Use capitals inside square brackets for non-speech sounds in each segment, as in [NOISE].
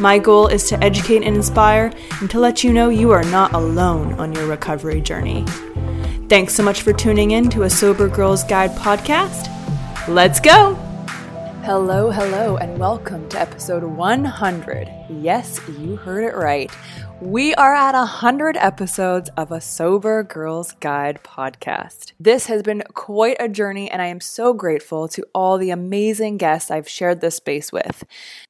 My goal is to educate and inspire and to let you know you are not alone on your recovery journey. Thanks so much for tuning in to a Sober Girls Guide podcast. Let's go! Hello, hello, and welcome to episode 100. Yes, you heard it right. We are at 100 episodes of a Sober Girls Guide podcast. This has been quite a journey, and I am so grateful to all the amazing guests I've shared this space with.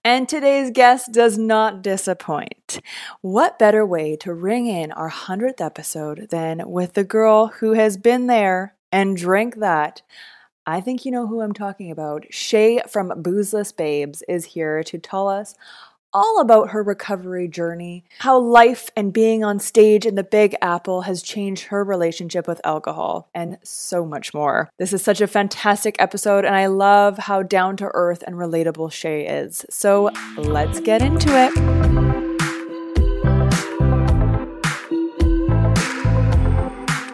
And today's guest does not disappoint. What better way to ring in our 100th episode than with the girl who has been there and drank that? I think you know who I'm talking about. Shea from Boozeless Babes is here to tell us all about her recovery journey, how life and being on stage in the Big Apple has changed her relationship with alcohol, and so much more. This is such a fantastic episode, and I love how down to earth and relatable Shea is. So let's get into it.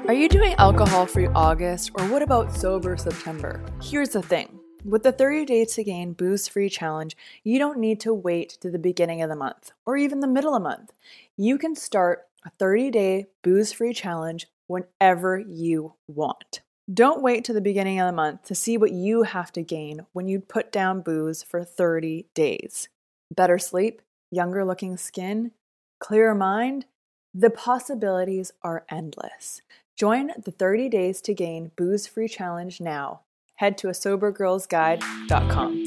Are you doing alcohol free August, or what about sober September? Here's the thing. With the 30 Days to Gain Booze Free Challenge, you don't need to wait to the beginning of the month or even the middle of the month. You can start a 30 day booze free challenge whenever you want. Don't wait to the beginning of the month to see what you have to gain when you put down booze for 30 days. Better sleep, younger looking skin, clearer mind. The possibilities are endless. Join the 30 Days to Gain Booze Free Challenge now head to a sobergirlsguide.com.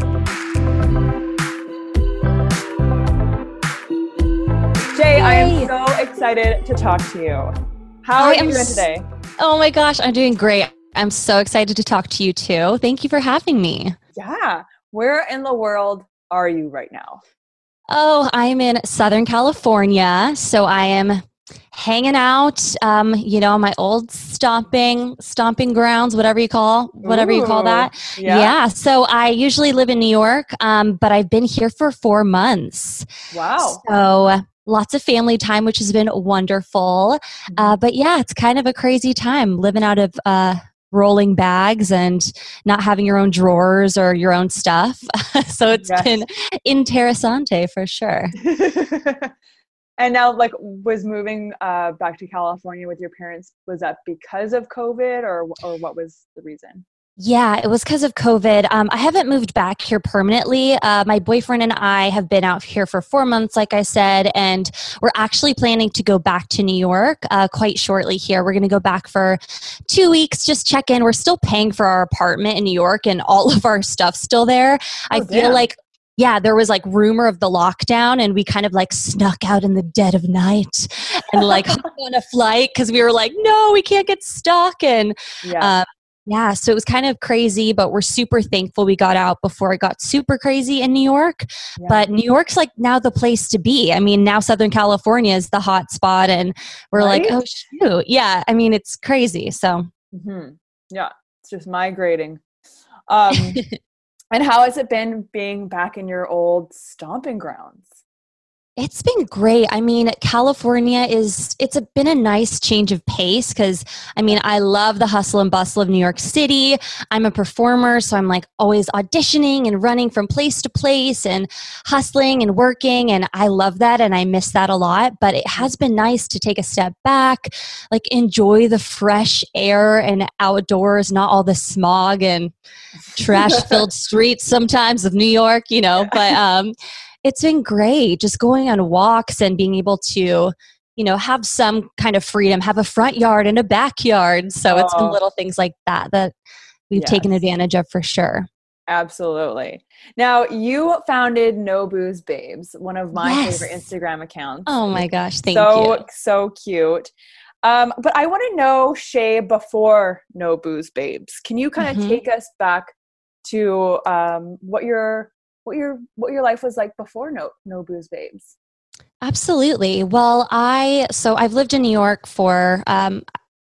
Shea, I am so excited to talk to you. How are I you doing today? Oh my gosh, I'm doing great. I'm so excited to talk to you too. Thank you for having me. Yeah. Where in the world are you right now? Oh, I'm in Southern California. So I am hanging out um, you know my old stomping stomping grounds whatever you call whatever Ooh, you call that yeah. yeah. so i usually live in new york um, but i've been here for four months wow so lots of family time which has been wonderful mm-hmm. uh, but yeah it's kind of a crazy time living out of uh, rolling bags and not having your own drawers or your own stuff [LAUGHS] so it's yes. been interessante for sure [LAUGHS] and now like was moving uh, back to california with your parents was that because of covid or or what was the reason yeah, it was because of COVID. Um, I haven't moved back here permanently. Uh, my boyfriend and I have been out here for four months, like I said, and we're actually planning to go back to New York uh, quite shortly here. We're going to go back for two weeks, just check in. We're still paying for our apartment in New York and all of our stuff still there. Oh, I feel damn. like yeah, there was like rumor of the lockdown, and we kind of like snuck out in the dead of night and like [LAUGHS] on a flight because we were like, no, we can't get stuck. And yeah. Uh, yeah, so it was kind of crazy, but we're super thankful we got out before it got super crazy in New York. Yeah. But New York's like now the place to be. I mean, now Southern California is the hot spot, and we're right? like, oh, shoot. Yeah, I mean, it's crazy. So, mm-hmm. yeah, it's just migrating. Um, [LAUGHS] And how has it been being back in your old stomping grounds? It's been great. I mean, California is it's a, been a nice change of pace cuz I mean, I love the hustle and bustle of New York City. I'm a performer, so I'm like always auditioning and running from place to place and hustling and working and I love that and I miss that a lot, but it has been nice to take a step back, like enjoy the fresh air and outdoors, not all the smog and [LAUGHS] trash-filled streets sometimes of New York, you know, but um it's been great just going on walks and being able to you know have some kind of freedom have a front yard and a backyard so oh. it's been oh. little things like that that we've yes. taken advantage of for sure absolutely now you founded no booze babes one of my yes. favorite instagram accounts oh my gosh thank so, you so so cute um, but i want to know shea before no booze babes can you kind of mm-hmm. take us back to um, what your what your what your life was like before no no booze babes absolutely well i so i've lived in new york for um,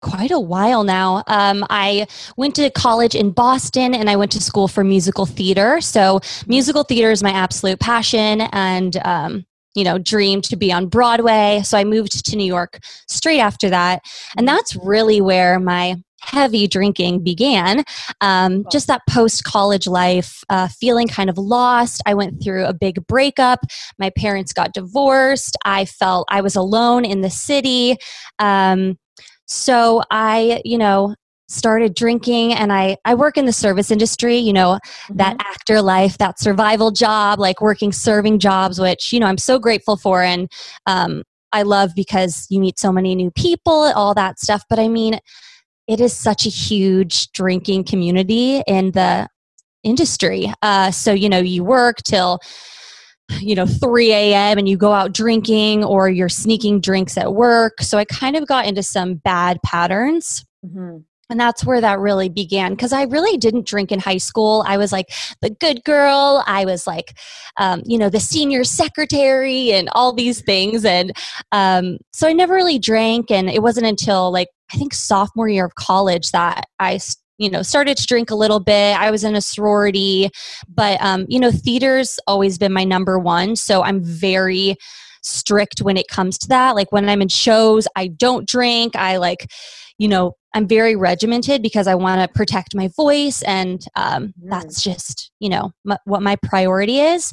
quite a while now. Um, I went to college in Boston and I went to school for musical theater. So, musical theater is my absolute passion and, um, you know, dream to be on Broadway. So, I moved to New York straight after that. And that's really where my heavy drinking began. Um, just that post college life, uh, feeling kind of lost. I went through a big breakup. My parents got divorced. I felt I was alone in the city. Um, so I, you know, started drinking and I, I work in the service industry, you know, mm-hmm. that actor life, that survival job, like working serving jobs, which, you know, I'm so grateful for. And um, I love because you meet so many new people, all that stuff. But I mean, it is such a huge drinking community in the industry. Uh, so, you know, you work till, you know, 3 a.m. and you go out drinking or you're sneaking drinks at work. So I kind of got into some bad patterns. Mm-hmm. And that's where that really began because I really didn't drink in high school. I was like the good girl. I was like, um, you know, the senior secretary and all these things. And um, so I never really drank. And it wasn't until like I think sophomore year of college that I you know started to drink a little bit i was in a sorority but um, you know theater's always been my number one so i'm very strict when it comes to that like when i'm in shows i don't drink i like you know i'm very regimented because i want to protect my voice and um, mm. that's just you know m- what my priority is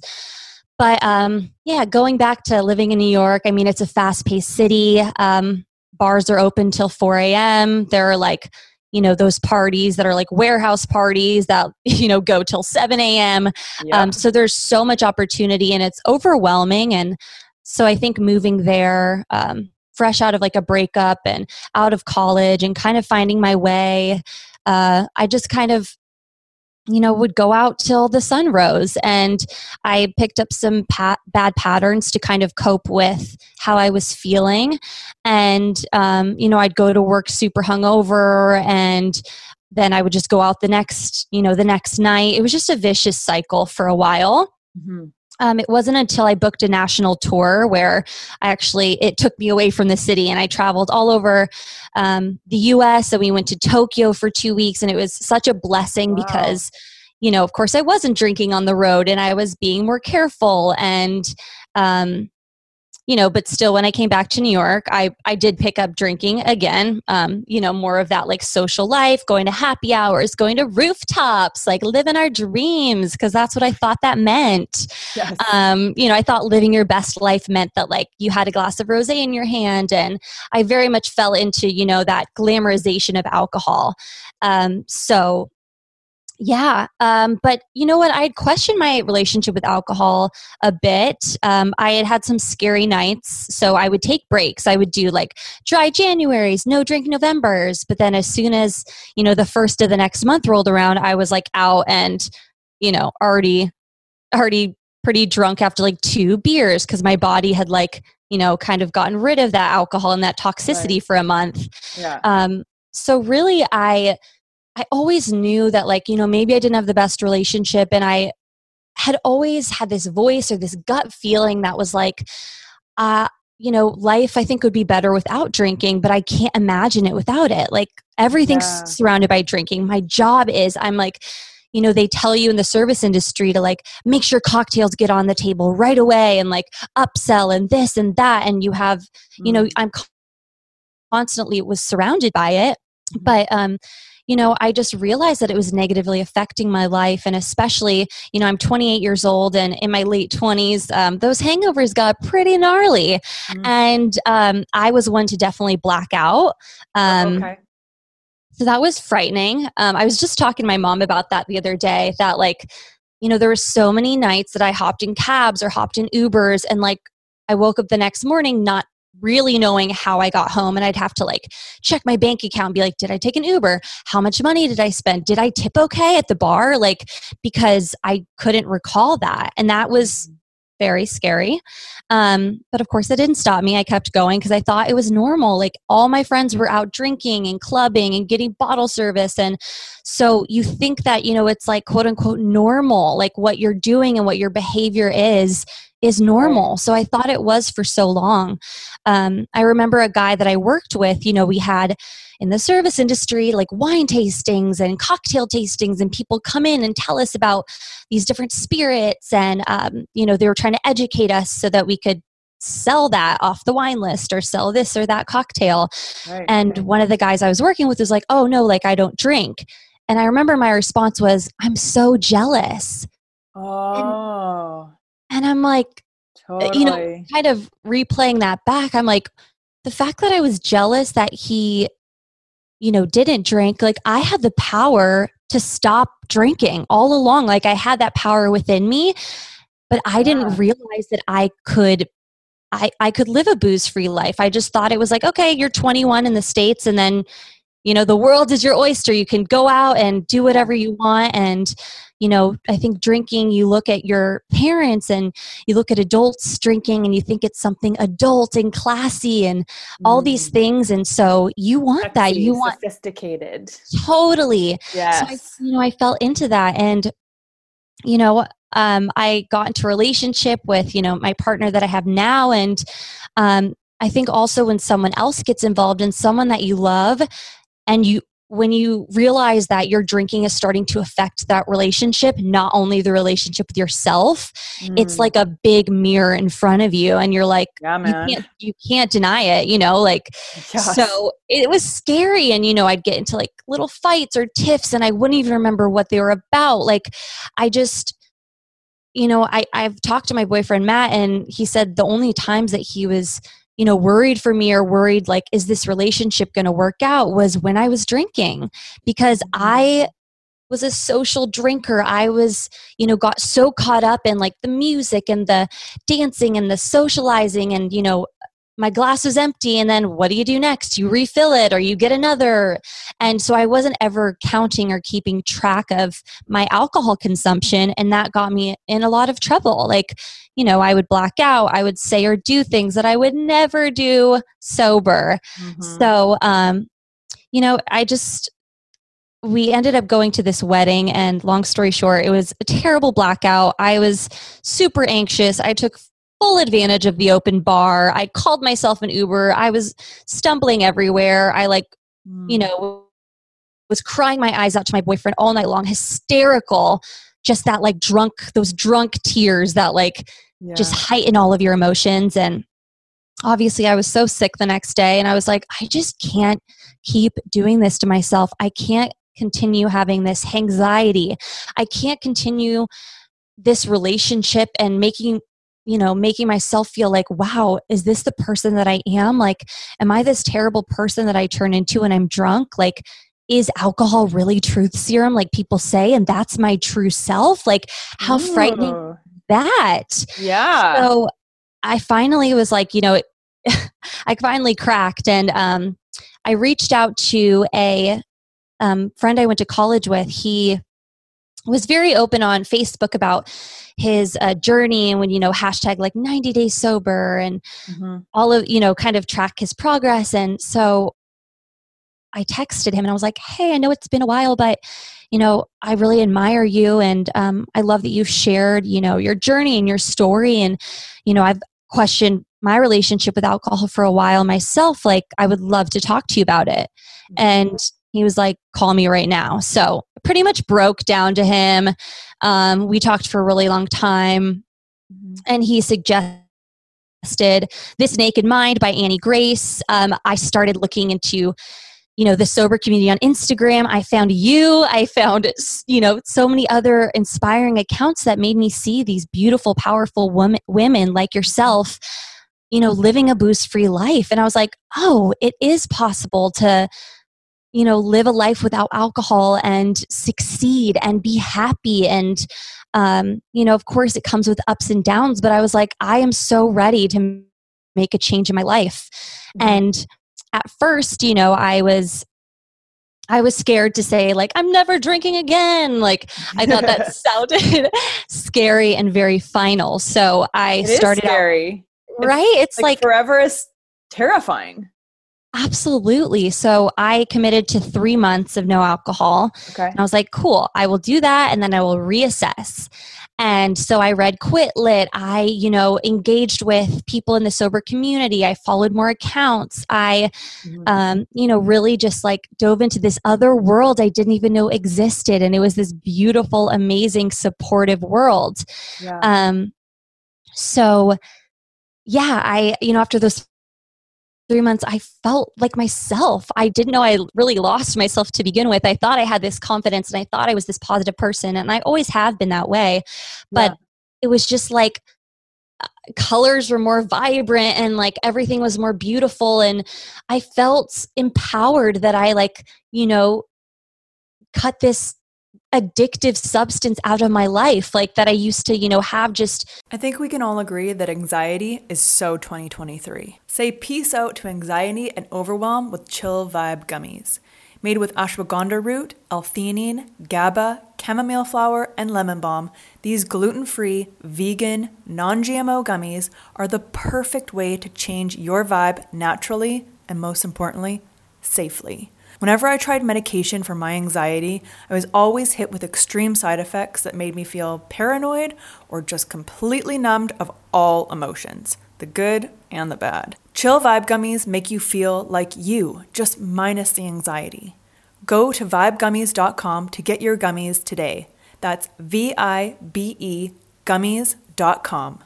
but um, yeah going back to living in new york i mean it's a fast-paced city um, bars are open till 4 a.m. There are like, you know, those parties that are like warehouse parties that, [LAUGHS] you know, go till 7 a.m. Yeah. Um, so there's so much opportunity and it's overwhelming. And so I think moving there, um, fresh out of like a breakup and out of college and kind of finding my way, uh, I just kind of you know would go out till the sun rose. And i picked up some pat- bad patterns to kind of cope with how i was feeling. And um, you know i'd go to work super hungover and then i would just go out the next you know the next night. It was just a vicious cycle for a while. Mm-hmm. Um, it wasn't until I booked a national tour where I actually it took me away from the city and I traveled all over um, the U.S. and we went to Tokyo for two weeks and it was such a blessing wow. because you know of course I wasn't drinking on the road and I was being more careful and um, you know but still when i came back to new york i i did pick up drinking again um, you know more of that like social life going to happy hours going to rooftops like living our dreams because that's what i thought that meant yes. um, you know i thought living your best life meant that like you had a glass of rosé in your hand and i very much fell into you know that glamorization of alcohol um, so yeah. Um, but you know what? I had questioned my relationship with alcohol a bit. Um, I had had some scary nights. So I would take breaks. I would do like dry Januaries, no drink Novembers. But then as soon as, you know, the first of the next month rolled around, I was like out and, you know, already, already pretty drunk after like two beers because my body had like, you know, kind of gotten rid of that alcohol and that toxicity right. for a month. Yeah. Um, so really, I, I always knew that, like, you know, maybe I didn't have the best relationship. And I had always had this voice or this gut feeling that was like, uh, you know, life I think would be better without drinking, but I can't imagine it without it. Like, everything's yeah. surrounded by drinking. My job is, I'm like, you know they tell you in the service industry to like make sure cocktails get on the table right away and like upsell and this and that and you have you know mm. i'm constantly was surrounded by it mm-hmm. but um you know, I just realized that it was negatively affecting my life. And especially, you know, I'm 28 years old and in my late 20s, um, those hangovers got pretty gnarly. Mm-hmm. And um, I was one to definitely black out. Um, okay. So that was frightening. Um, I was just talking to my mom about that the other day that, like, you know, there were so many nights that I hopped in cabs or hopped in Ubers and, like, I woke up the next morning not really knowing how I got home and I'd have to like check my bank account and be like, did I take an Uber? How much money did I spend? Did I tip okay at the bar? Like, because I couldn't recall that. And that was mm-hmm. very scary. Um, but of course, it didn't stop me. I kept going because I thought it was normal. Like, all my friends were out drinking and clubbing and getting bottle service. And so you think that, you know, it's like quote unquote normal, like what you're doing and what your behavior is is normal. So I thought it was for so long. Um, I remember a guy that I worked with, you know, we had in the service industry like wine tastings and cocktail tastings, and people come in and tell us about these different spirits. And, um, you know, they were trying to educate us so that we could sell that off the wine list or sell this or that cocktail. Right, and one of the guys I was working with was like, oh, no, like I don't drink. And I remember my response was, I'm so jealous. Oh. And and I'm like, totally. you know, kind of replaying that back, I'm like, the fact that I was jealous that he, you know, didn't drink, like I had the power to stop drinking all along. Like I had that power within me, but I yeah. didn't realize that I could I, I could live a booze free life. I just thought it was like, okay, you're 21 in the States and then, you know, the world is your oyster. You can go out and do whatever you want. And you know, I think drinking, you look at your parents and you look at adults drinking and you think it's something adult and classy and all mm. these things. And so you want Sexy, that. You want sophisticated. Totally. Yes. So I, you know, I fell into that. And, you know, um, I got into relationship with, you know, my partner that I have now. And um, I think also when someone else gets involved in someone that you love and you when you realize that your drinking is starting to affect that relationship, not only the relationship with yourself, mm. it's like a big mirror in front of you, and you're like, yeah, you can't you can't deny it, you know, like yes. so it was scary, and you know, I'd get into like little fights or tiffs, and I wouldn't even remember what they were about. Like, I just you know, I, I've talked to my boyfriend Matt, and he said the only times that he was you know worried for me or worried like is this relationship going to work out was when i was drinking because i mm-hmm. was a social drinker i was you know got so caught up in like the music and the dancing and the socializing and you know my glass is empty and then what do you do next? You refill it or you get another. And so i wasn't ever counting or keeping track of my alcohol consumption and that got me in a lot of trouble. Like you know i would black out i would say or do things that i would never do sober. Mm-hmm. so um you know i just we ended up going to this wedding and long story short it was a terrible blackout. I was super anxious. I took full advantage of the open bar. I called myself an Uber. I was stumbling everywhere. I like, mm. you know, was crying my eyes out to my boyfriend all night long, hysterical. Just that like drunk, those drunk tears that like yeah. just heighten all of your emotions. And obviously, I was so sick the next day, and I was like, I just can't keep doing this to myself. I can't continue having this anxiety. I can't continue this relationship and making you know, making myself feel like, wow, is this the person that I am? Like, am I this terrible person that I turn into when I'm drunk? Like, is alcohol really truth serum, like people say, and that's my true self? Like, how Ooh. frightening that? Yeah. So I finally was like, you know, [LAUGHS] I finally cracked, and um, I reached out to a um, friend I went to college with. He was very open on Facebook about his uh, journey and when you know hashtag like 90 days sober and mm-hmm. all of you know kind of track his progress and so I texted him and I was like, "Hey, I know it's been a while, but you know, I really admire you, and um, I love that you've shared, you know, your journey and your story. And you know, I've questioned my relationship with alcohol for a while myself. Like, I would love to talk to you about it." Mm-hmm. And He was like, call me right now. So pretty much broke down to him. Um, we talked for a really long time, mm-hmm. and he suggested This Naked Mind by Annie Grace. Um, I started looking into you know the sober community on instagram i found you i found you know so many other inspiring accounts that made me see these beautiful powerful women, women like yourself you know living a booze free life and i was like oh it is possible to you know live a life without alcohol and succeed and be happy and um, you know of course it comes with ups and downs but i was like i am so ready to make a change in my life mm-hmm. and at first, you know, I was I was scared to say like I'm never drinking again. Like I thought that [LAUGHS] sounded [LAUGHS] scary and very final. So I it started scary. Out, right? It's, it's like, like forever is terrifying. Absolutely. So I committed to three months of no alcohol. Okay. And I was like, cool, I will do that and then I will reassess. And so I read Quit Lit. I, you know, engaged with people in the sober community. I followed more accounts. I, mm-hmm. um, you know, really just like dove into this other world I didn't even know existed. And it was this beautiful, amazing, supportive world. Yeah. Um, so, yeah, I, you know, after those three months, I felt like myself. I didn't know I really lost myself to begin with. I thought I had this confidence and I thought I was this positive person, and I always have been that way. But yeah. it was just like uh, colors were more vibrant and like everything was more beautiful. And I felt empowered that I, like, you know, cut this addictive substance out of my life like that I used to, you know, have just I think we can all agree that anxiety is so 2023. Say peace out to anxiety and overwhelm with chill vibe gummies. Made with ashwagandha root, L-theanine, GABA, chamomile flower, and lemon balm, these gluten-free, vegan, non-GMO gummies are the perfect way to change your vibe naturally and most importantly, safely. Whenever I tried medication for my anxiety, I was always hit with extreme side effects that made me feel paranoid or just completely numbed of all emotions the good and the bad. Chill Vibe Gummies make you feel like you, just minus the anxiety. Go to vibegummies.com to get your gummies today. That's V I B E gummies.com.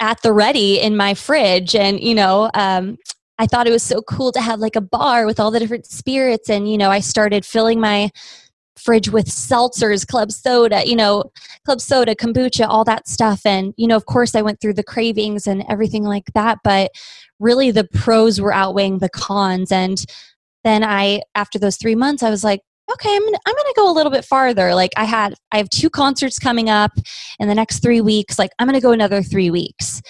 At the ready in my fridge, and you know, um, I thought it was so cool to have like a bar with all the different spirits. And, you know, I started filling my fridge with seltzers, club soda, you know, club soda, kombucha, all that stuff. And, you know, of course, I went through the cravings and everything like that. But really, the pros were outweighing the cons. And then I, after those three months, I was like, okay i'm I'm gonna go a little bit farther like i had i have two concerts coming up in the next three weeks like i'm gonna go another three weeks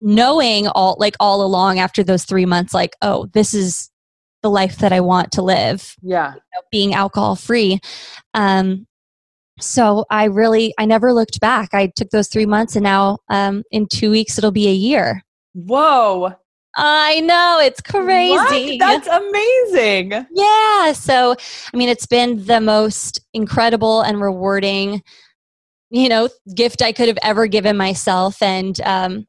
knowing all like all along after those three months like oh this is the life that i want to live yeah you know, being alcohol free um so i really i never looked back i took those three months and now um in two weeks it'll be a year whoa I know it's crazy. What? That's amazing. Yeah. So, I mean, it's been the most incredible and rewarding, you know, gift I could have ever given myself. And um,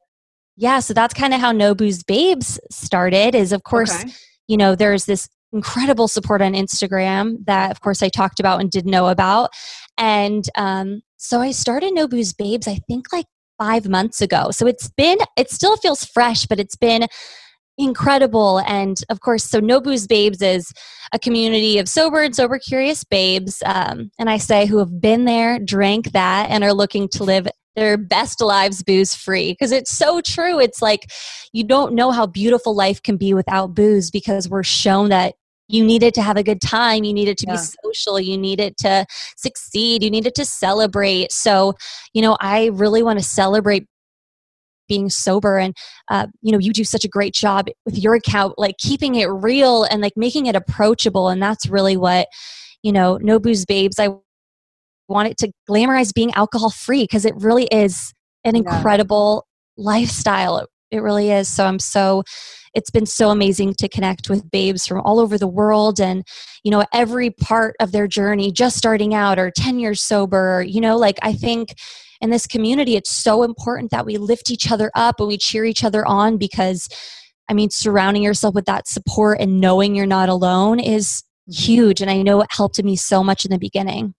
yeah, so that's kind of how No Booze Babes started. Is of course, okay. you know, there's this incredible support on Instagram that, of course, I talked about and didn't know about, and um, so I started No Booze Babes. I think like five months ago. So it's been, it still feels fresh, but it's been incredible. And of course, so No Booze Babes is a community of sober and sober curious babes. Um, and I say who have been there, drank that, and are looking to live their best lives booze free. Because it's so true. It's like you don't know how beautiful life can be without booze because we're shown that you needed to have a good time. You needed to yeah. be social. You needed to succeed. You needed to celebrate. So you know i really want to celebrate being sober and uh, you know you do such a great job with your account like keeping it real and like making it approachable. And that's really what you know no booze babes i want it to glamorize being alcohol free because it really is an incredible yeah. lifestyle. It really is. So I'm so it's been so amazing to connect with babes from all over the world and you know every part of their journey just starting out or 10 years sober you know like i think in this community it's so important that we lift each other up and we cheer each other on because I mean, surrounding yourself with that support and knowing you're not alone is mm-hmm. huge. And I know it helped me so much in the beginning.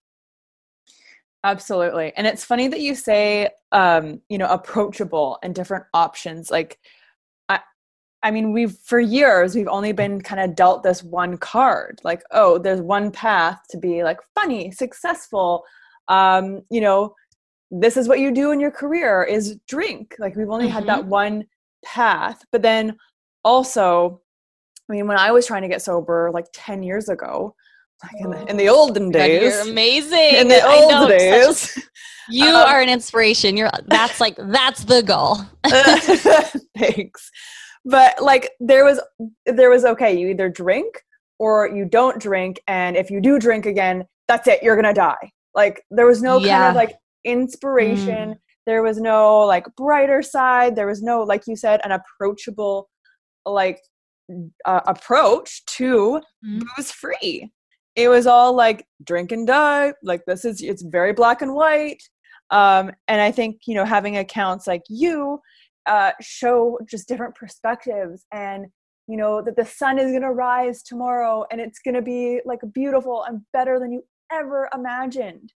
Absolutely. And it's funny that you say, um, you know, approachable and different options. Like, I, I mean, we've, for years, we've only been kind of dealt this one card. Like, oh, there's one path to be like funny, successful, um, you know, this is what you do in your career is drink. Like, we've only mm-hmm. had that mm-hmm. one path. But then also, I mean, when I was trying to get sober like 10 years ago, like in the, in the olden days. You're amazing. In the old know, days. [LAUGHS] You um, are an inspiration. You're that's like that's the goal. [LAUGHS] thanks. But like there was there was okay, you either drink or you don't drink and if you do drink again, that's it, you're going to die. Like there was no yeah. kind of like inspiration. Mm. There was no like brighter side. There was no like you said an approachable like uh, approach to mm. booze free it was all like drink and die like this is it's very black and white um, and i think you know having accounts like you uh, show just different perspectives and you know that the sun is going to rise tomorrow and it's going to be like beautiful and better than you ever imagined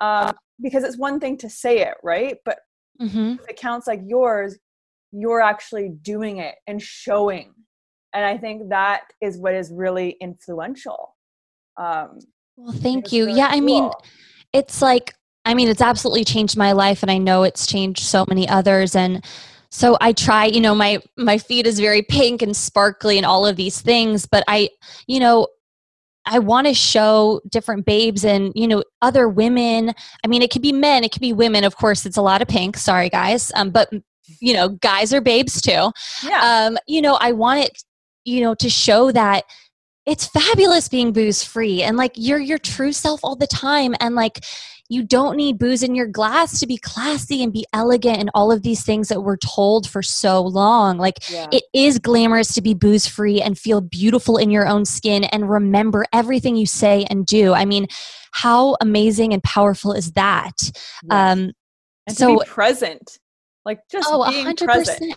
um, because it's one thing to say it right? But mm-hmm. accounts like yours you're actually doing it and showing and i think that is what is really influential um, well, thank you. Really yeah, cool. I mean, it's like, I mean, it's absolutely changed my life, and I know it's changed so many others. And so I try, you know, my my feed is very pink and sparkly and all of these things, but I, you know, I want to show different babes and you know other women. I mean, it could be men, it could be women. Of course, it's a lot of pink. Sorry, guys, um, but you know, guys are babes too. Yeah. Um, you know, I want it, you know, to show that it's fabulous being booze free and like you're your true self all the time and like you don't need booze in your glass to be classy and be elegant and all of these things that we're told for so long. Like yeah. it is glamorous to be booze free and feel beautiful in your own skin and remember everything you say and do. I mean, how amazing and powerful is that? Um, and so present, like just oh, being 100%. present.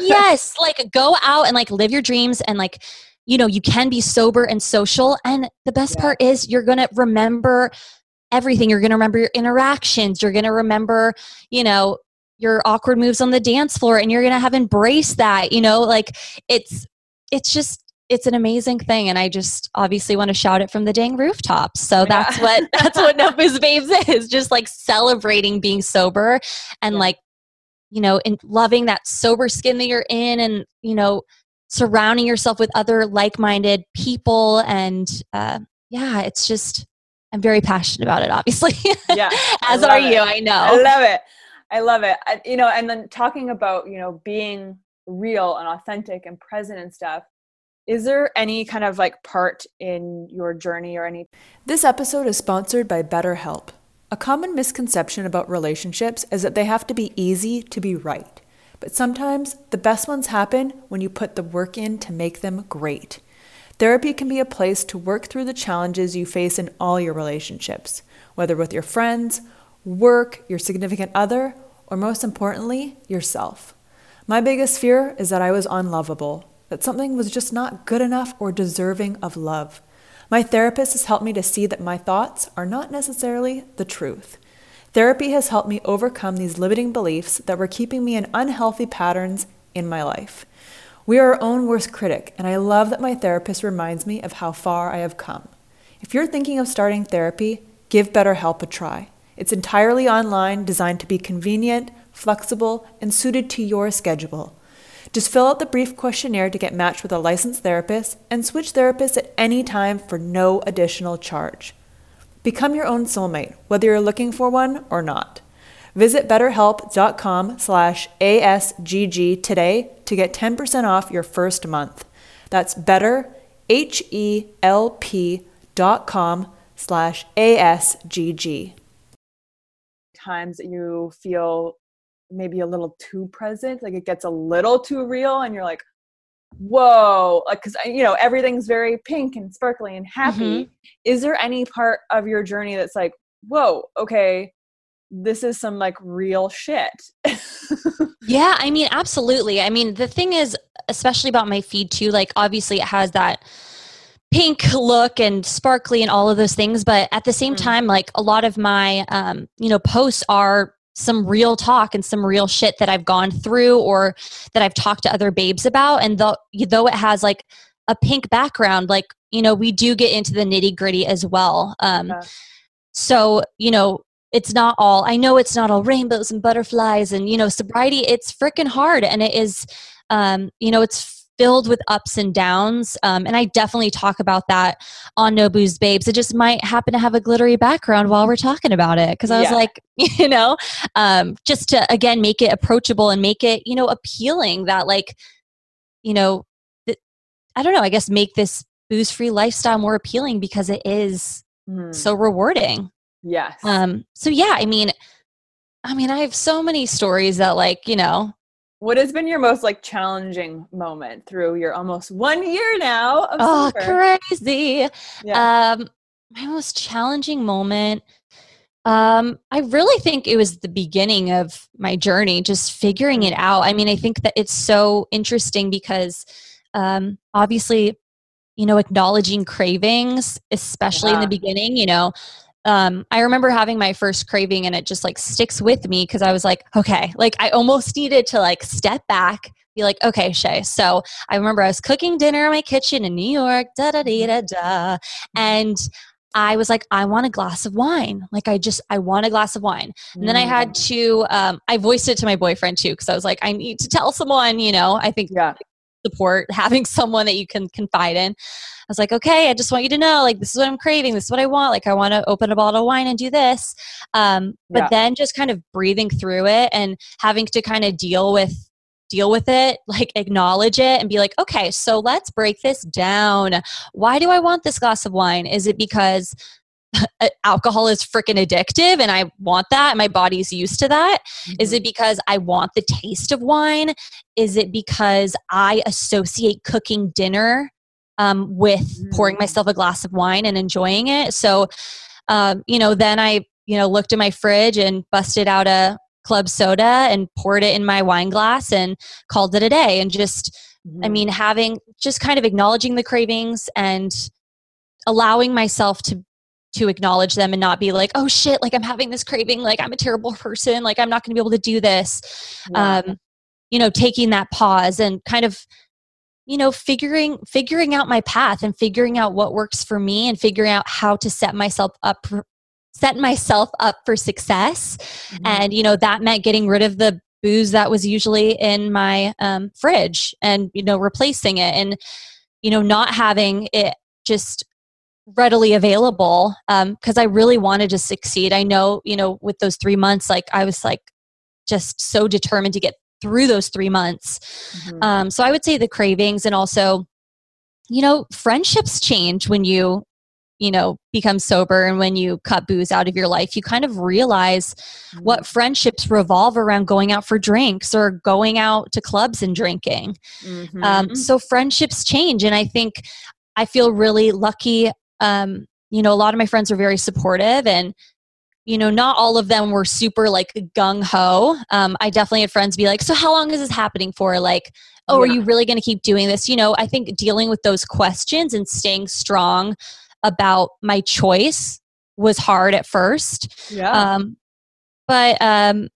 yes, like go out and like live your dreams and like you know you can be sober and social and the best yeah. part is you're going to remember everything you're going to remember your interactions you're going to remember you know your awkward moves on the dance floor and you're going to have embraced that you know like it's it's just it's an amazing thing and i just obviously want to shout it from the dang rooftops so yeah. that's what [LAUGHS] that's what no booze babes is just like celebrating being sober and yeah. like you know and loving that sober skin that you're in and you know surrounding yourself with other like-minded people and uh, yeah it's just i'm very passionate about it obviously. [LAUGHS] Yeah as are it. you i know. I love it. I love it. I, you know and then talking about you know being real and authentic and present and stuff is there any kind of like part in your journey or any this episode is sponsored by betterhelp. A common misconception about relationships is that they have to be easy to be right but sometimes the best ones happen when you put the work in to make them great. Therapy can be a place to work through the challenges you face in all your relationships, whether with your friends, work, your significant other, or most importantly, yourself. My biggest fear is that I was unlovable, that something was just not good enough or deserving of love. My therapist has helped me to see that my thoughts are not necessarily the truth. Therapy has helped me overcome these limiting beliefs that were keeping me in unhealthy patterns in my life. We are our own worst critic, and I love that my therapist reminds me of how far I have come. If you're thinking of starting therapy, give BetterHelp a try. It's entirely online, designed to be convenient, flexible, and suited to your schedule. Just fill out the brief questionnaire to get matched with a licensed therapist and switch therapists at any time for no additional charge. Become your own soulmate, whether you're looking for one or not. Visit betterhelp.com slash ASGG today to get 10% off your first month. That's better, H-E-L-P dot com slash ASGG. Times that you feel maybe a little too present, like it gets a little too real and you're like, whoa like because you know everything's very pink and sparkly and happy mm-hmm. is there any part of your journey that's like whoa okay this is some like real shit. [LAUGHS] yeah, I mean, absolutely. I mean, the thing is, especially about my feed too, like obviously it has that pink look and sparkly and all of those things but at the same mm. time like a lot of my um, you know posts are some real talk and some real shit that I've gone through or that I've talked to other babes about. And though, though it has like a pink background, like, you know, we do get into the nitty gritty as well. Um, yeah. So, you know, it's not all, I know it's not all rainbows and butterflies and, you know, sobriety, it's freaking hard. And it is, um, you know, it's filled with ups and downs. Um, and I definitely talk about that on No Booze Babes. It just might happen to have a glittery background while we're talking about it. Cause I was yeah. like, [LAUGHS] you know, um, just to again make it approachable and make it, you know, appealing that like, you know, th- I don't know, I guess make this booze free lifestyle more appealing because it is mm. so rewarding. Yes. Um, so yeah, I mean, I mean, I have so many stories that like, you know, what has been your most like challenging moment through your almost one year now? oh, crazy! Yeah. Um, my most challenging moment. Um, I really think it was the beginning of my journey, just figuring it out. I mean, I think that it's so interesting because, um, obviously, you know, acknowledging cravings, especially yeah. in the beginning, you know, um, I remember having my first craving and it just like sticks with me because I was like, okay, like I almost needed to like step back, be like, okay, Shea. So I remember I was cooking dinner in my kitchen in New York, da da da da da, and I was like, I want a glass of wine. Like I just, I want a glass of wine. And then I had mm. to, um, I voiced it to my boyfriend too because I was like, I need to tell someone. You know, I think yeah support, [LAUGHS] having someone that you can confide in. I was like, okay, I just want you to know, like, this is what I'm craving. This is what I want. Like, I want to open a bottle of wine and do this. Um, but yeah. then just kind of breathing through it and having to kind of deal with deal with it, [LAUGHS] like acknowledge it and be like, okay, so let's break this down. Why do I want this glass of wine? Is it because [LAUGHS] alcohol is freaking addictive and I want that. My body's used to that. Mm-hmm. Is it because I want the taste of wine? Is it because I associate cooking dinner um, with mm-hmm. pouring myself a glass of wine and enjoying it? So, um, you know, then I, you know, looked in my fridge and busted out a club soda and poured it in my wine glass and called it a day. And just, mm-hmm. I mean, having just kind of acknowledging the cravings and allowing myself to to acknowledge them and not be like oh shit like i'm having this craving like i'm a terrible person like i'm not going to be able to do this yeah. um you know taking that pause and kind of you know figuring figuring out my path and figuring out what works for me and figuring out how to set myself up set myself up for success mm-hmm. and you know that meant getting rid of the booze that was usually in my um, fridge and you know replacing it and you know not having it just readily available because um, I really wanted to succeed. I know, you know, with those three months, like I was like just so determined to get through those three months. Mm-hmm. Um, so I would say the cravings and also, you know, friendships change when you, you know, become sober and when you cut booze out of your life. You kind of realize mm-hmm. what friendships revolve around going out for drinks or going out to clubs and drinking. Mm-hmm. Um, so friendships change. And I think I feel really lucky um, you know, a lot of my friends are very supportive and you know, not all of them were super like gung ho. Um, I definitely had friends be like, So, how long is this happening for? Like, oh, yeah. are you really going to keep doing this? You know, I think dealing with those questions and staying strong about my choice was hard at first. Yeah. Um, but, um,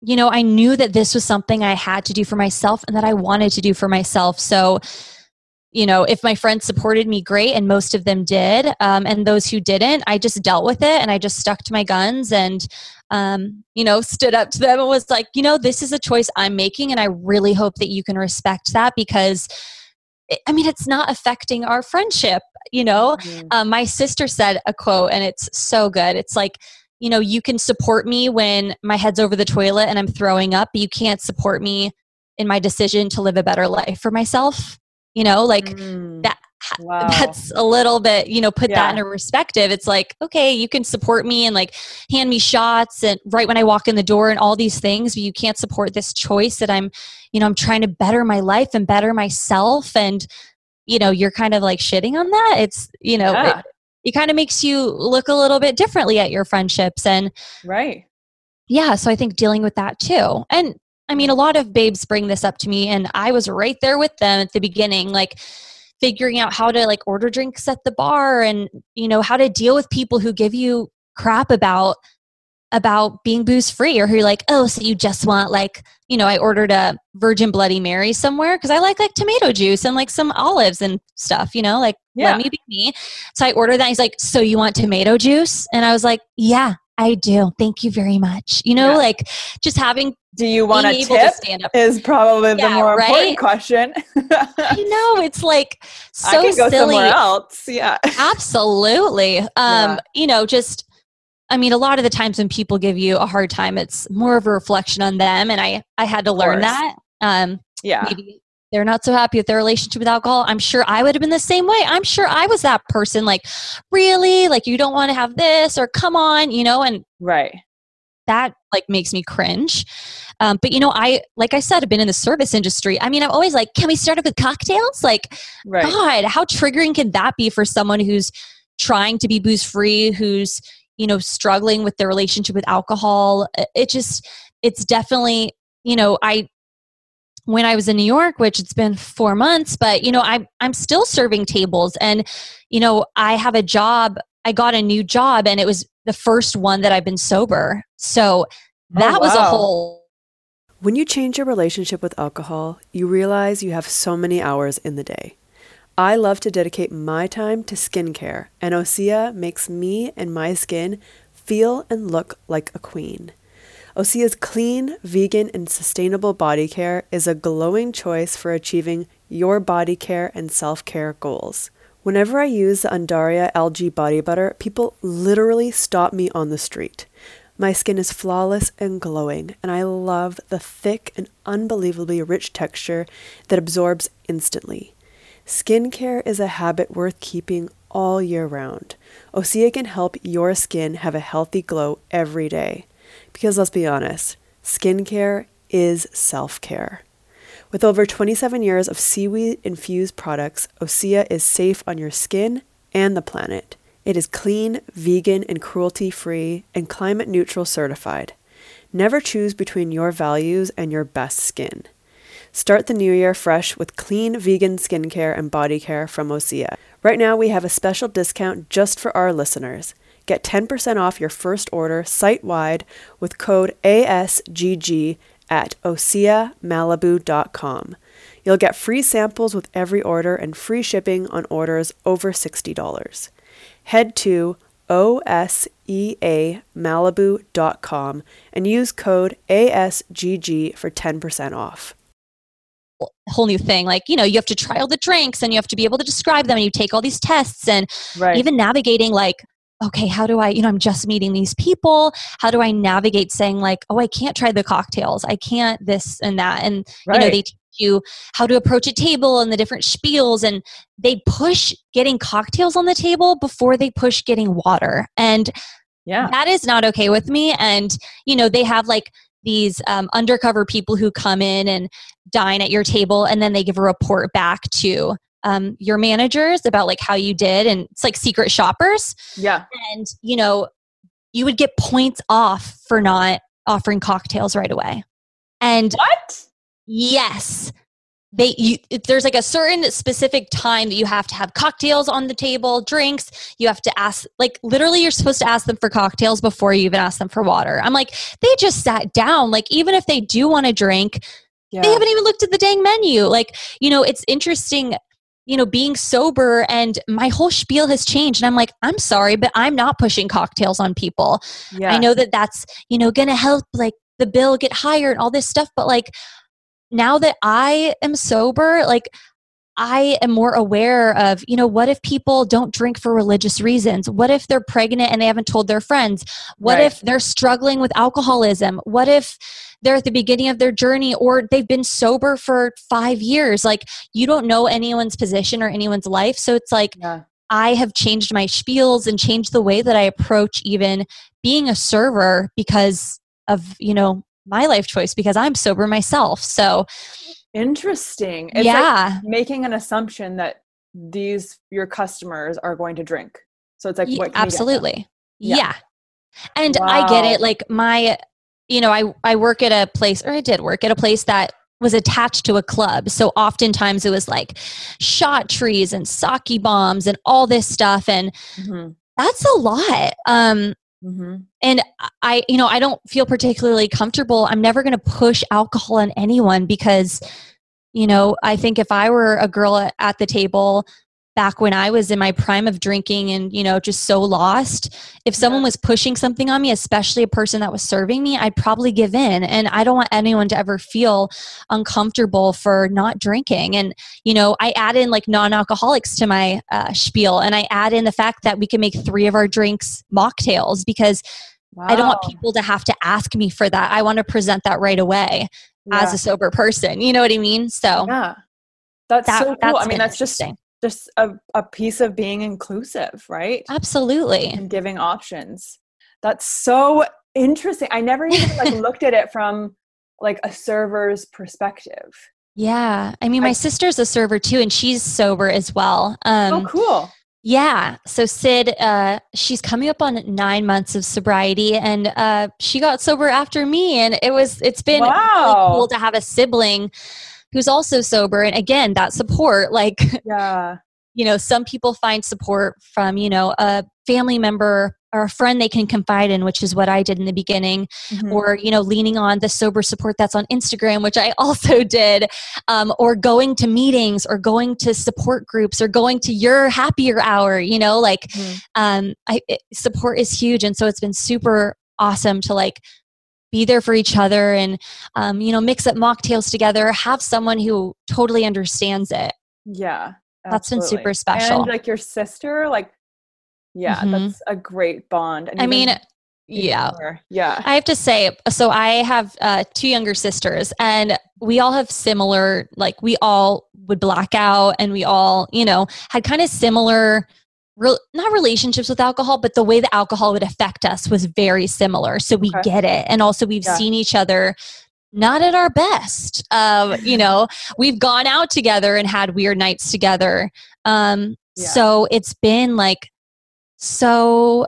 you know, I knew that this was something I had to do for myself and that I wanted to do for myself. So, you know, if my friends supported me, great, and most of them did. Um, and those who didn't, I just dealt with it and I just stuck to my guns and, um, you know, stood up to them and was like, you know, this is a choice I'm making, and I really hope that you can respect that because. I mean, it's not affecting our friendship. You know, mm-hmm. um, my sister said a quote, and it's so good. It's like, you know, you can support me when my head's over the toilet and I'm throwing up, but you can't support me in my decision to live a better life for myself you know like mm. that wow. that's a little bit you know put yeah. that in a perspective it's like okay you can support me and like hand me shots and right when i walk in the door and all these things but you can't support this choice that i'm you know i'm trying to better my life and better myself and you know you're kind of like shitting on that it's you know yeah. it, it kind of makes you look a little bit differently at your friendships and right yeah, so I think dealing with that too. And I mean, a lot of babes bring this up to me, and I was right there with them at the beginning, like figuring out how to like order drinks at the bar and, you know, how to deal with people who give you crap about about being booze free or who are like oh so you just want like you know i ordered a virgin bloody mary somewhere? Because i like like tomato juice and like some olives and stuff you know like yeah. let me be me. So i ordered that he's like so you want tomato juice? And i was like yeah i do thank you very much you know yeah. like just having do you want a tip stand up. is probably yeah, the more right? important question i know it's like [LAUGHS] so I can go silly somewhere else yeah absolutely [LAUGHS] um yeah. you know just I mean, a lot of the times when people give you a hard time, it's more of a reflection on them. And I, I had to learn that. Um, yeah. Maybe they're not so happy with their relationship with alcohol. I'm sure I would have been the same way. I'm sure I was that person, like, really? Like, you don't want to have this or come on, you know? And right. That like makes me cringe. Um, but you know, I, like I said, I've been in the service industry. I mean, I'm always like, can we start off with cocktails? Like, right. God, how triggering can that be for someone who's trying to be booze free, who's, you know struggling with their relationship with alcohol it just it's definitely you know i when i was in new york which it's been four months but you know i'm i'm still serving tables and you know i have a job i got a new job and it was the first one that i've been sober so oh, that oh, wow. was a whole when you change your relationship with alcohol you realize you have so many hours in the day I love to dedicate my time to skincare, and Osea makes me and my skin feel and look like a queen. Osea's clean, vegan, and sustainable body care is a glowing choice for achieving your body care and self care goals. Whenever I use the Undaria algae body butter, people literally stop me on the street. My skin is flawless and glowing, and I love the thick and unbelievably rich texture that absorbs instantly. Skincare is a habit worth keeping all year round. Osea can help your skin have a healthy glow every day. Because let's be honest, skincare is self care. With over 27 years of seaweed infused products, Osea is safe on your skin and the planet. It is clean, vegan, and cruelty free, and climate neutral certified. Never choose between your values and your best skin. Start the new year fresh with clean vegan skincare and body care from Osea. Right now, we have a special discount just for our listeners. Get 10% off your first order site wide with code ASGG at OseaMalibu.com. You'll get free samples with every order and free shipping on orders over $60. Head to OSEAMalibu.com and use code ASGG for 10% off whole new thing like you know you have to try all the drinks and you have to be able to describe them and you take all these tests and right. even navigating like okay how do i you know i'm just meeting these people. How do i navigate saying like oh i can't try the cocktails. I can't this and that. And right. you know they teach you how to approach a table and the different spiels. And they push getting cocktails on the table before they push getting water. And yeah. that is not okay with me. And you know they have like these um, undercover people who come in and dine at your table and then they give a report back to um, your managers about like how you did and it's like secret shoppers. Yeah. And you know you would get points off for not offering cocktails right away. And what? Yes. They you, there's like a certain specific time that you have to have cocktails on the table drinks. You have to ask like literally you're supposed to ask them for cocktails before you even ask them for water. I'm like they just sat down. Like even if they do want to drink yeah. they haven't even looked at the dang menu. Like you know it's interesting you know being sober and my whole spiel has changed and i'm like i'm sorry but i'm not pushing cocktails on people yeah. i know that that's you know gonna help like the bill get higher and all this stuff but like now that I am sober, like I am more aware of, you know, what if people don't drink for religious reasons? What if they're pregnant and they haven't told their friends? What right. if they're struggling with alcoholism? What if they're at the beginning of their journey or they've been sober for five years? Like, you don't know anyone's position or anyone's life. So it's like, yeah. I have changed my spiels and changed the way that I approach even being a server because of, you know, my life choice because I'm sober myself. So interesting. It's yeah. Like making an assumption that these your customers are going to drink. So it's like what absolutely. Yeah. yeah. And wow. I get it. Like my you know, I, I work at a place, or I did work at a place that was attached to a club. So oftentimes it was like shot trees and sake bombs and all this stuff. And mm-hmm. that's a lot. Um, mm-hmm. And I, you know, I don't feel particularly comfortable. I'm never going to push alcohol on anyone because, you know, I think if I were a girl at the table back when I was in my prime of drinking and, you know, just so lost, if someone was pushing something on me, especially a person that was serving me, I'd probably give in. And I don't want anyone to ever feel uncomfortable for not drinking. And, you know, I add in like non alcoholics to my uh, spiel and I add in the fact that we can make three of our drinks mocktails because wow. I don't want people to have to ask me for that. I want to present that right away. Yeah. As a sober person, you know what I mean? So, yeah, that's that, so cool. That's I mean, that's just just a, a piece of being inclusive, right? Absolutely. And giving options. That's so interesting. I never even like [LAUGHS] looked at it from like a server's perspective. Yeah. I mean, my I, sister's a server too, and she's sober as well. Um, oh, cool. Yeah. So Sid, uh, she's coming up on nine months of sobriety, and uh, she got sober after me, and it was it's been wow. really cool to have a sibling who's also sober and again that support like [LAUGHS] yeah you know some people find support from you know a family member or a friend they can confide in which is what i did in the beginning mm-hmm. or you know leaning on the sober support that's on instagram which i [LAUGHS] also did um, or going to meetings or going to support groups or going to your happier hour you know like mm-hmm. um, I, it, support is huge and so it's been super awesome to like be there for each other and um, you know mix up mocktails together have someone who totally understands it yeah absolutely. that's been super special and like your sister like yeah mm-hmm. that's a great bond and i mean yeah more. yeah i have to say so i have uh, two younger sisters and we all have similar like we all would black out and we all you know had kind of similar re- not relationships with alcohol, but the way that alcohol would affect us was very similar. So we okay. get it. And also, we've yeah. seen each other not at our best. Um, you know, we've gone out together and had weird nights together. Um, yeah. So it's been like so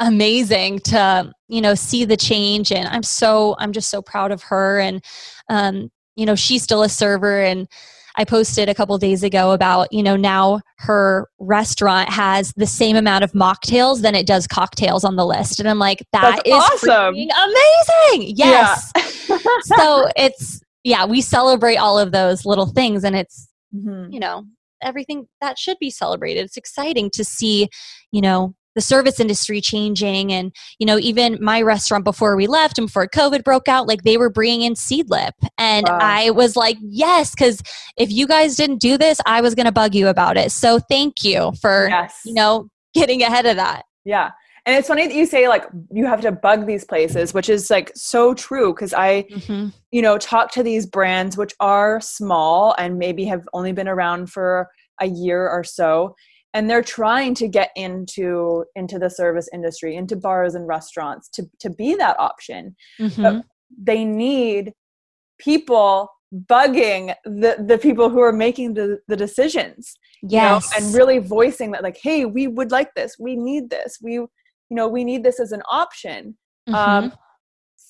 amazing to you know see the change and i'm so i'm just so proud of her and um you know she's still a server and I posted a couple days ago about, you know, now her restaurant has the same amount of mocktails than it does cocktails on the list. And I'm like, that That's is awesome. amazing. Yes. Yeah. [LAUGHS] so it's, yeah, we celebrate all of those little things and it's, mm-hmm. you know, everything that should be celebrated. It's exciting to see, you know, the service industry changing and you know even my restaurant before we left and before covid broke out like they were bringing in seedlip and wow. i was like yes because if you guys didn't do this i was going to bug you about it so thank you for yes. you know getting ahead of that yeah and it's funny that you say like you have to bug these places which is like so true because i mm-hmm. you know talk to these brands which are small and maybe have only been around for a year or so and they're trying to get into into the service industry into bars and restaurants to to be that option. Mm-hmm. but they need people bugging the the people who are making the the decisions yes you know, and really voicing that like hey we would like this. We need this. We you know we need this as an option mm-hmm. um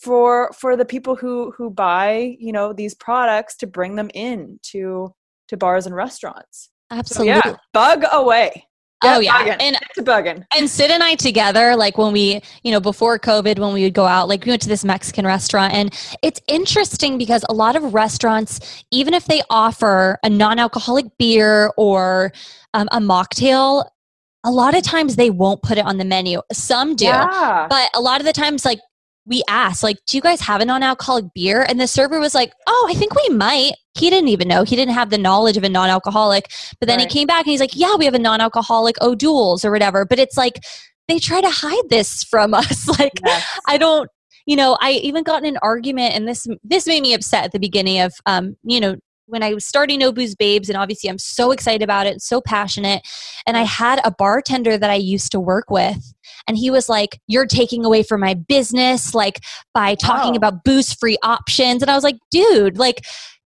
for for the people who who buy you know these products to bring them in to to bars and restaurants Absolutely. So yeah, bug away. Get oh yeah, bugging. and to bugging. And Sid and I together, like when we, you know, before COVID, when we would go out, like we went to this Mexican restaurant, and it's interesting because a lot of restaurants, even if they offer a non-alcoholic beer or um, a mocktail, a lot of times they won't put it on the menu. Some do, yeah. but a lot of the times, like we asked, like, do you guys have a non-alcoholic beer? And the server was like, oh, I think we might. He didn't even know. He didn't have the knowledge of a non-alcoholic. But then right. he came back and he's like, yeah, we have a non-alcoholic O'Doul's or whatever. But it's like they try to hide this from [LAUGHS] us. like, yes. I don't, you know, I even got in an argument, and this this made me upset at the beginning of, um, you know, when I was starting No Booze Babes, and obviously I'm so excited about it, so passionate. And I had a bartender that I used to work with, and he was like, You're taking away from my business, like by talking wow. about booze free options. And I was like, Dude, like,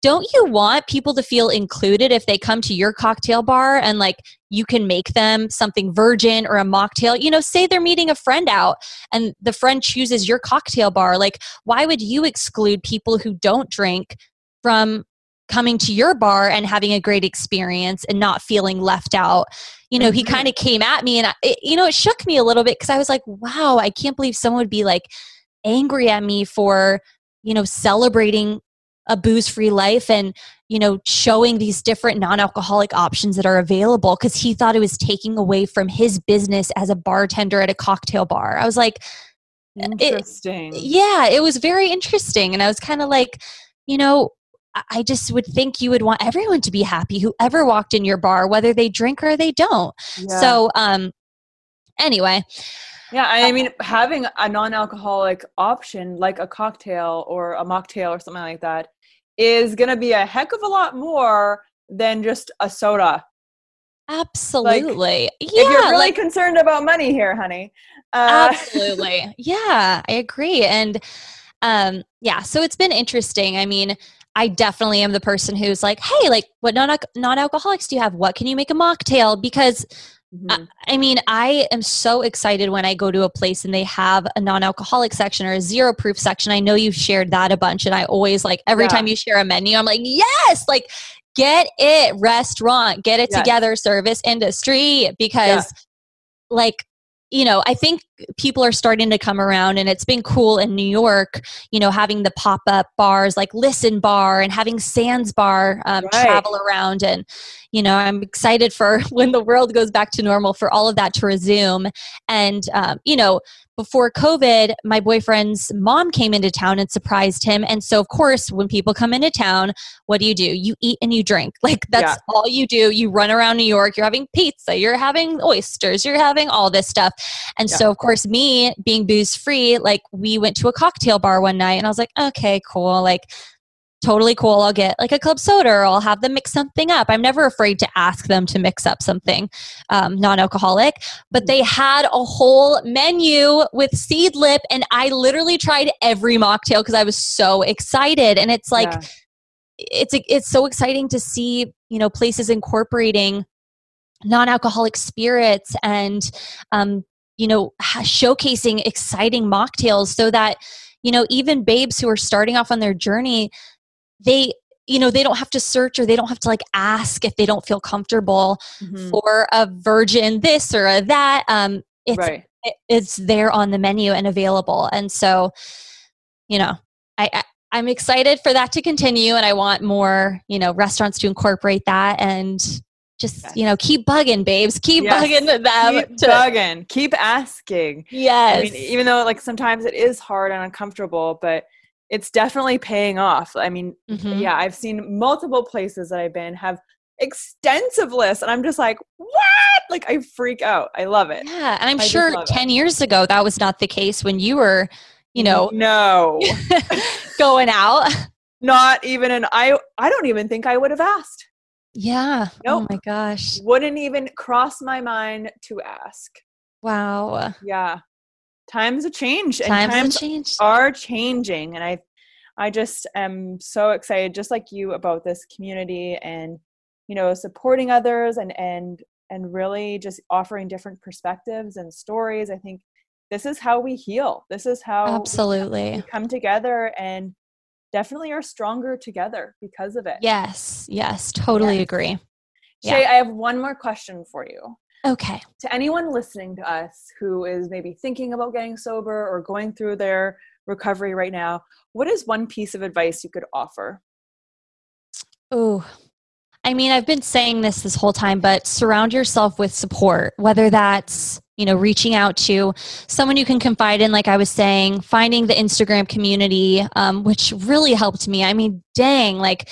don't you want people to feel included if they come to your cocktail bar and like you can make them something virgin or a mocktail? You know, say they're meeting a friend out and the friend chooses your cocktail bar. Like, why would you exclude people who don't drink from coming to your bar and having a great experience and not feeling left out? You know, mm-hmm. he kind of came at me and, I, it, you know, it shook me a little bit because I was like, wow, I can't believe someone would be like angry at me for, you know, celebrating a booze free life and you know showing these different non-alcoholic options that are available because he thought it was taking away from his business as a bartender at a cocktail bar i was like interesting it, yeah it was very interesting and i was kind of like you know i just would think you would want everyone to be happy whoever walked in your bar whether they drink or they don't yeah. so um anyway yeah, I mean, having a non-alcoholic option like a cocktail or a mocktail or something like that is going to be a heck of a lot more than just a soda. Absolutely. Like, yeah. If you're really like, concerned about money here, honey. Uh, absolutely. [LAUGHS] Yeah, I agree. And um, yeah, so it's been interesting. I mean, I definitely am the person who's like, hey, like, what non non alcoholics do you have? What can you make a mocktail? Because Mm-hmm. I mean, I am so excited when I go to a place and they have a non alcoholic section or a zero proof section. I know you've shared that a bunch, and I always like every yeah. time you share a menu, I'm like, yes, like get it restaurant, get it yes. together service industry because, yeah. like, you know, I think people are starting to come around and it's been cool in New York, you know, having the pop up bars like Listen Bar and having Sans Bar um, right. travel around. And, you know, I'm excited for [LAUGHS] when the world goes back to normal for all of that to resume. And, um, you know, before COVID, my boyfriend's mom came into town and surprised him. And so, of course, when people come into town, what do you do? You eat and you drink. [LAUGHS] Like, that's yeah. all you do. You run around New York, you're having pizza, you're having oysters, you're having all this stuff. And yeah. so, of course, me being booze free, like, we went to a cocktail bar one night and I was like, okay, cool. Like, totally cool. I'll get like a club soda or I'll have them mix something up. I'm never afraid to ask them to mix up something um, non alcoholic. But they had a whole menu with Seedlip, and I literally tried every mocktail because I was so excited. And it's like, yeah. it's it's so exciting to see you know places incorporating non-alcoholic spirits and um, you know showcasing exciting mocktails so that you know even babes who are starting off on their journey they you know they don't have to search or they don't have to like ask if they don't feel comfortable mm-hmm. for a virgin this or a that um it's right. it, it's there on the menu and available and so you know I, I i'm excited for that to continue and i want more you know restaurants to incorporate that and just yes. you know keep bugging babes keep yes. bugging them keep to, bugging keep asking yes I mean, even though like sometimes it is hard and uncomfortable but it's definitely paying off. I mean, mm-hmm. yeah, I've seen multiple places that I've been have extensive lists and I'm just like, what? Like I freak out. I love it. Yeah, and I'm I sure 10 it. years ago that was not the case when you were, you know, no. [LAUGHS] going out. Not even an I I don't even think I would have asked. Yeah. Nope. Oh my gosh. Wouldn't even cross my mind to ask. Wow. Yeah times have changed and times, times changed. are changing and i i just am so excited just like you about this community and you know supporting others and and and really just offering different perspectives and stories i think this is how we heal this is how absolutely we come together and definitely are stronger together because of it yes yes totally yes. agree Shea yeah. i have one more question for you Okay. To anyone listening to us who is maybe thinking about getting sober or going through their recovery right now, what is one piece of advice you could offer? Oh, I mean, I've been saying this this whole time, but surround yourself with support, whether that's, you know, reaching out to someone you can confide in, like I was saying, finding the Instagram community, um, which really helped me. I mean, dang, like,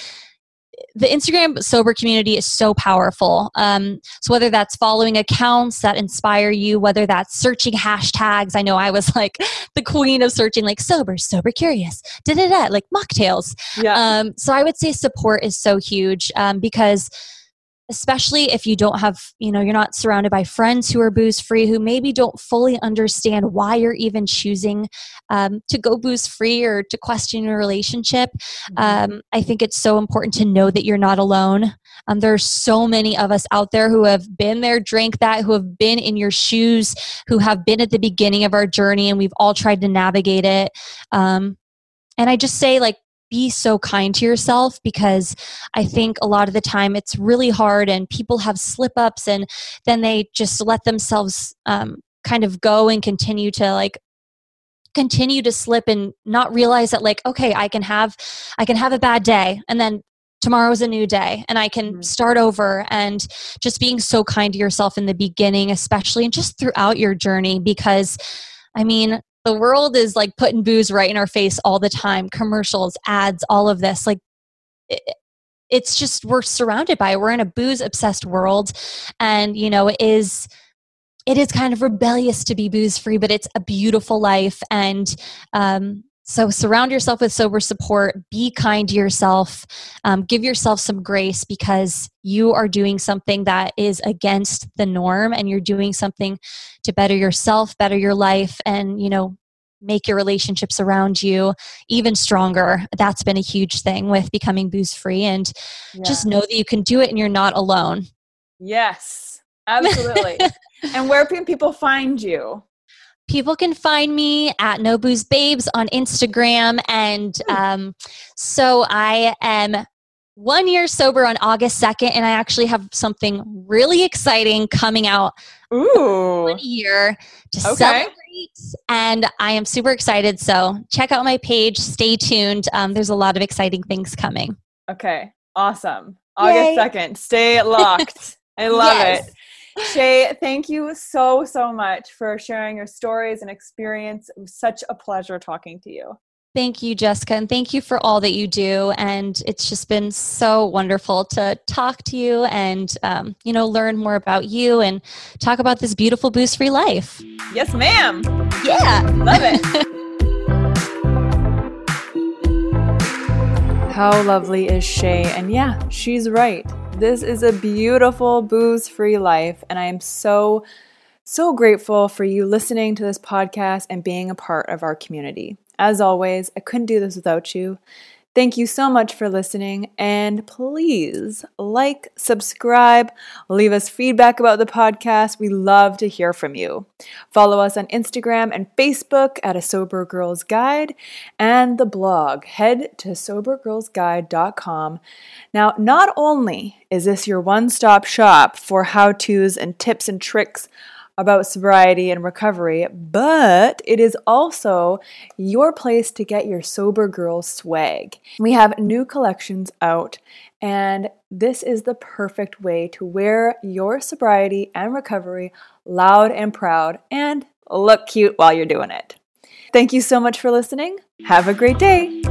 the Instagram sober community is so powerful. Um, so whether that's following accounts that inspire you, whether that's searching hashtags, I know I was [LAUGHS] like the queen of searching like sober, sober curious, da da da, like mocktails. Yeah. Um, so I would say support is so huge um, because especially if you don't have, you know, you're not surrounded by friends who are booze free, who maybe don't fully understand why you're even choosing um, to go booze free or to question your relationship. Mm-hmm. Um, I think it's so important to know that you're not alone. Um, there are so many of us out there who have been there, drank that, who have been in your shoes, who have been at the beginning of our journey, and we've all tried to navigate it. Um, and I just say, like, be so kind to yourself because I think a lot of the time it's really hard and people have slip ups and then they just let themselves um, kind of go and continue to like continue to slip and not realize that like okay i can have i can have a bad day and then tomorrow's a new day and I can mm-hmm. start over and just being so kind to yourself in the beginning, especially and just throughout your journey because I mean, the world is like putting booze right in our face all the time commercials, ads, all of this. Like, it, it's just we're surrounded by it. We're in a booze obsessed world, and you know, it is it is kind of rebellious to be booze free, but it's a beautiful life. And um, so surround yourself with sober support. Be kind to yourself. Um, give yourself some grace because you are doing something that is against the norm, and you're doing something to better yourself, better your life, and you know make your relationships around you even stronger. That's been a huge thing with becoming booze free, and yeah. just know that you can do it, and you're not alone. Yes, absolutely. [LAUGHS] and where can people find you? People can find me at No Booze Babes on Instagram. And hmm. um, so I am one year sober on August 2nd, and I actually have something really exciting coming out Ooh. one year to okay. celebrate. And I am super excited. So check out my page. Stay tuned. Um, there's a lot of exciting things coming. Okay. Awesome. August 2nd. Stay locked. [LAUGHS] I love yes. it. Shea, thank you so, so much for sharing your stories and experience. It was such a pleasure talking to you. Thank you, Jessica, and thank you for all that you do. And it's just been so wonderful to talk to you and, um, you know, learn more about you and talk about this beautiful boost free life. Yes, ma'am. Yeah. Love it. [LAUGHS] How lovely is Shea? And yeah, she's right. This is a beautiful booze free life, and I am so, so grateful for you listening to this podcast and being a part of our community. As always, I couldn't do this without you. Thank you so much for listening, and please like, subscribe, leave us feedback about the podcast. We love to hear from you. Follow us on Instagram and Facebook at A Sober Girls Guide and the blog. Head to sobergirlsguide.com. Now, not only is this your one stop shop for how to's and tips and tricks about sobriety and recovery, but it is also your place to get your sober girl swag. We have new collections out, and this is the perfect way to wear your sobriety and recovery loud and proud and look cute while you're doing it. Thank you so much for listening. Have a great day.